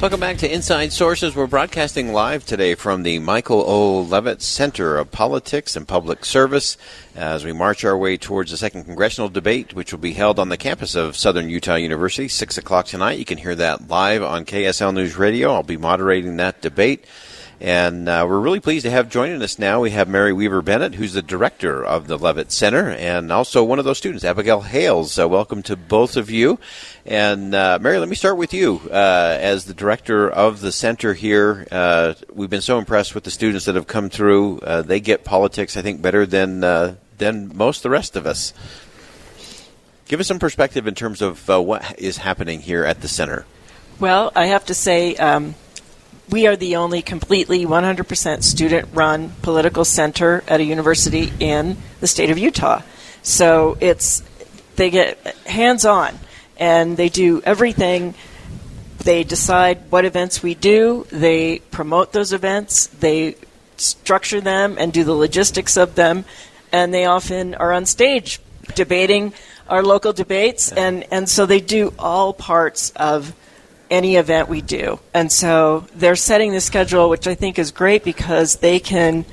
Welcome back to Inside Sources. We're broadcasting live today from the Michael O. Leavitt Center of Politics and Public Service as we march our way towards the second congressional debate, which will be held on the campus of Southern Utah University, 6 o'clock tonight. You can hear that live on KSL News Radio. I'll be moderating that debate. And uh, we're really pleased to have joining us now. We have Mary Weaver Bennett, who's the director of the Leavitt Center, and also one of those students, Abigail Hales. Uh, welcome to both of you. And uh, Mary, let me start with you. Uh, as the director of the center here, uh, we've been so impressed with the students that have come through. Uh, they get politics, I think, better than than most the rest of us. Give us some perspective in terms of what is happening here at the center. Well, I have to say. Um we are the only completely 100% student run political center at a university in the state of Utah. So it's they get hands on and they do everything. They decide what events we do, they promote those events, they structure them and do the logistics of them, and they often are on stage debating our local debates. And, and so they do all parts of any event we do. And so they're setting the schedule, which I think is great because they can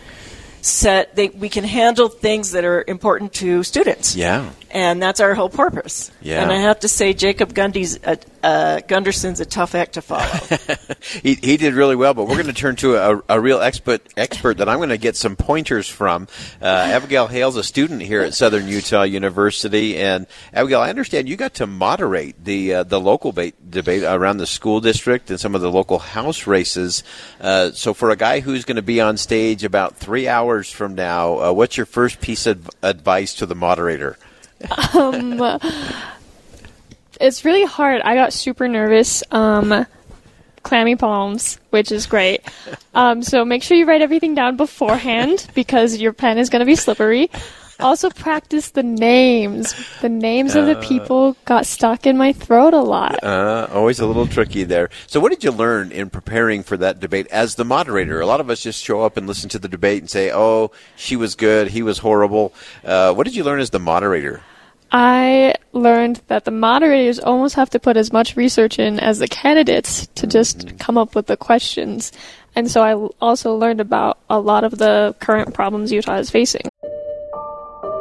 set they we can handle things that are important to students. Yeah. And that's our whole purpose. Yeah. And I have to say, Jacob Gundy's a, uh, Gunderson's a tough act to follow. he, he did really well, but we're going to turn to a, a real expert expert that I'm going to get some pointers from. Uh, Abigail Hale's a student here at Southern Utah University, and Abigail, I understand you got to moderate the uh, the local ba- debate around the school district and some of the local House races. Uh, so, for a guy who's going to be on stage about three hours from now, uh, what's your first piece of advice to the moderator? Um, it's really hard. I got super nervous. Um, clammy palms, which is great. Um, so make sure you write everything down beforehand because your pen is going to be slippery. Also, practice the names. The names uh, of the uh. people got stuck in my throat a lot. Uh, always a little tricky there. So, what did you learn in preparing for that debate as the moderator? A lot of us just show up and listen to the debate and say, "Oh, she was good, he was horrible." Uh, what did you learn as the moderator? I learned that the moderators almost have to put as much research in as the candidates to just mm-hmm. come up with the questions. And so I also learned about a lot of the current problems Utah is facing.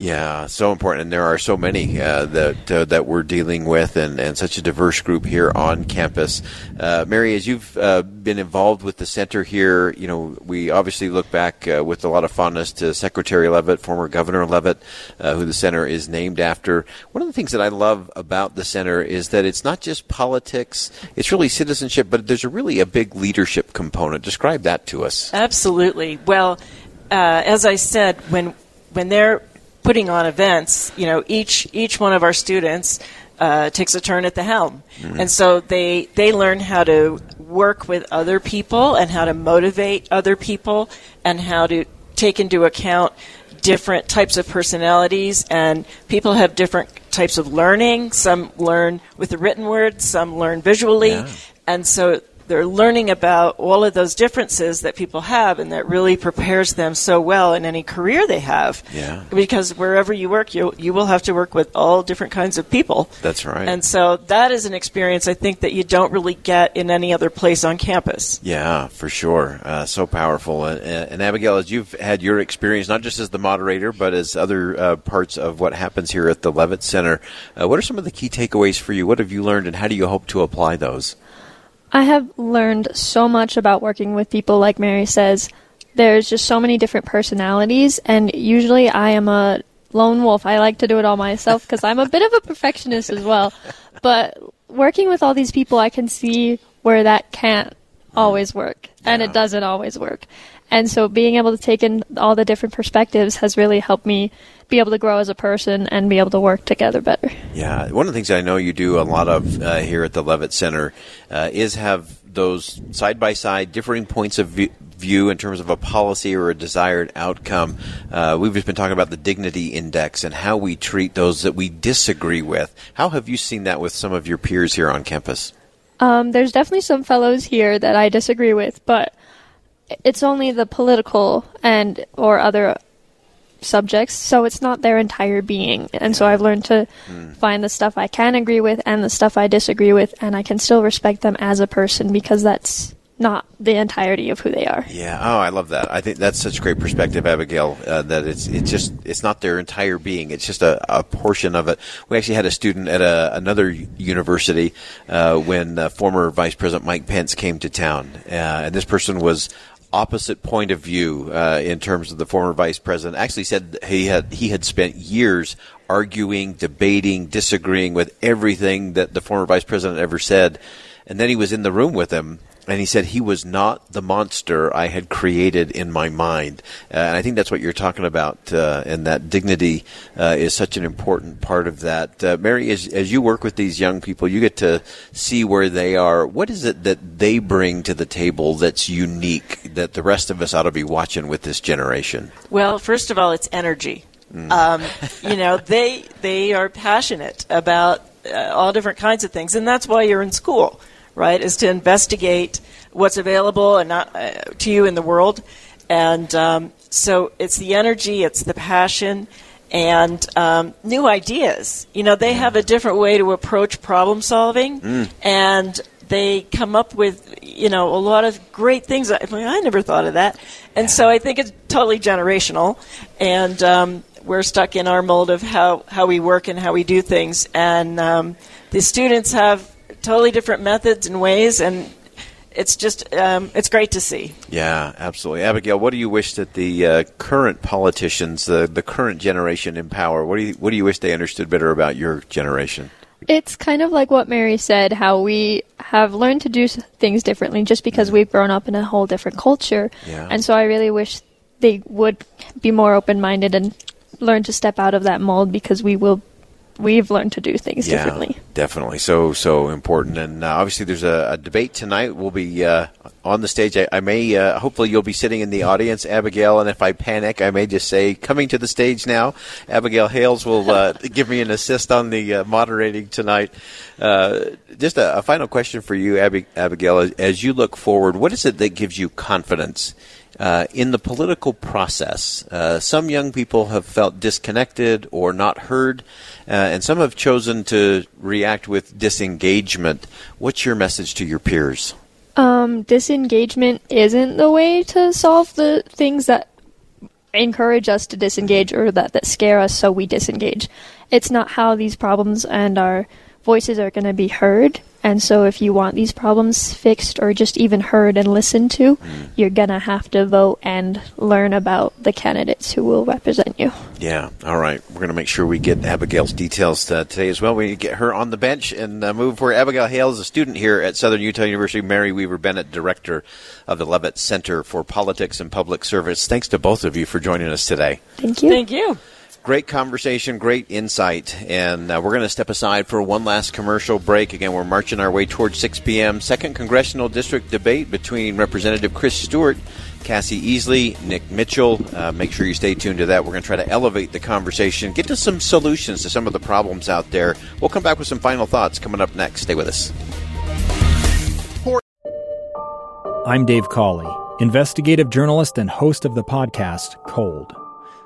Yeah, so important, and there are so many uh, that uh, that we're dealing with, and, and such a diverse group here on campus. Uh, Mary, as you've uh, been involved with the center here, you know we obviously look back uh, with a lot of fondness to Secretary Leavitt, former Governor Leavitt, uh, who the center is named after. One of the things that I love about the center is that it's not just politics; it's really citizenship, but there's a really a big leadership component. Describe that to us. Absolutely. Well, as I said, when when they're putting on events, you know, each each one of our students uh, takes a turn at the helm, mm-hmm. and so they they learn how to work with other people and how to motivate other people and how to take into account different types of personalities and people have different types of learning some learn with the written word some learn visually yeah. and so they're learning about all of those differences that people have, and that really prepares them so well in any career they have. Yeah. Because wherever you work, you you will have to work with all different kinds of people. That's right. And so that is an experience I think that you don't really get in any other place on campus. Yeah, for sure. Uh, so powerful. And, and, Abigail, as you've had your experience, not just as the moderator, but as other uh, parts of what happens here at the Leavitt Center, uh, what are some of the key takeaways for you? What have you learned, and how do you hope to apply those? I have learned so much about working with people, like Mary says. There's just so many different personalities, and usually I am a lone wolf. I like to do it all myself because I'm a bit of a perfectionist as well. But working with all these people, I can see where that can't always work, and it doesn't always work. And so being able to take in all the different perspectives has really helped me be able to grow as a person and be able to work together better. Yeah, one of the things I know you do a lot of uh, here at the Leavitt Center uh, is have those side by side differing points of view, view in terms of a policy or a desired outcome. Uh, we've just been talking about the dignity index and how we treat those that we disagree with. How have you seen that with some of your peers here on campus? Um, there's definitely some fellows here that I disagree with, but it's only the political and or other subjects, so it's not their entire being. And so I've learned to mm. find the stuff I can agree with and the stuff I disagree with, and I can still respect them as a person because that's not the entirety of who they are. Yeah. Oh, I love that. I think that's such a great perspective, Abigail. Uh, that it's it's just it's not their entire being. It's just a, a portion of it. We actually had a student at a, another university uh, when uh, former Vice President Mike Pence came to town, uh, and this person was opposite point of view uh, in terms of the former vice president. Actually, said he had he had spent years arguing, debating, disagreeing with everything that the former vice president ever said, and then he was in the room with him and he said he was not the monster I had created in my mind. Uh, and I think that's what you're talking about, uh, and that dignity uh, is such an important part of that. Uh, Mary, as, as you work with these young people, you get to see where they are. What is it that they bring to the table that's unique that the rest of us ought to be watching with this generation? Well, first of all, it's energy. Mm. Um, you know, they they are passionate about uh, all different kinds of things, and that's why you're in school right? Is to investigate what's available and not uh, to you in the world, and um, so it's the energy, it's the passion, and um, new ideas. You know, they have a different way to approach problem solving, mm. and they come up with you know a lot of great things. I, I never thought of that, and so I think it's totally generational, and um, we're stuck in our mold of how how we work and how we do things, and um, the students have totally different methods and ways, and it's just um, it's great to see. Yeah, absolutely, Abigail. What do you wish that the uh, current politicians, the the current generation in power, what do you what do you wish they understood better about your generation? It's kind of like what Mary said, how we have learned to do things differently just because mm-hmm. we've grown up in a whole different culture. Yeah. And so I really wish they would be more open minded and learn to step out of that mold because we will we've learned to do things yeah, differently. Definitely, so so important. And uh, obviously, there's a, a, debate tonight. We'll be uh, on the stage. I, I may, uh, hopefully, you'll be sitting in the audience, Abigail. And if I panic, I may just say, "Coming to the stage now." Abigail Hales will uh, give me an assist on the uh, moderating tonight. Uh, just a, a, final question for you, Ab- Abigail. As, as you look forward, what is it that gives you confidence? Uh, in the political process, uh, some young people have felt disconnected or not heard, uh, and some have chosen to react with disengagement. What's your message to your peers? Um, disengagement isn't the way to solve the things that encourage us to disengage or that, that scare us so we disengage. It's not how these problems and our voices are going to be heard. And so, if you want these problems fixed or just even heard and listened to, mm. you're going to have to vote and learn about the candidates who will represent you. Yeah. All right. We're going to make sure we get Abigail's details uh, today as well. We get her on the bench and uh, move where Abigail Hale is a student here at Southern Utah University. Mary Weaver Bennett, director of the Leavitt Center for Politics and Public Service. Thanks to both of you for joining us today. Thank you. Thank you. Great conversation, great insight. And uh, we're going to step aside for one last commercial break. Again, we're marching our way towards 6 p.m. Second Congressional District debate between Representative Chris Stewart, Cassie Easley, Nick Mitchell. Uh, make sure you stay tuned to that. We're going to try to elevate the conversation, get to some solutions to some of the problems out there. We'll come back with some final thoughts coming up next. Stay with us. I'm Dave Cawley, investigative journalist and host of the podcast Cold.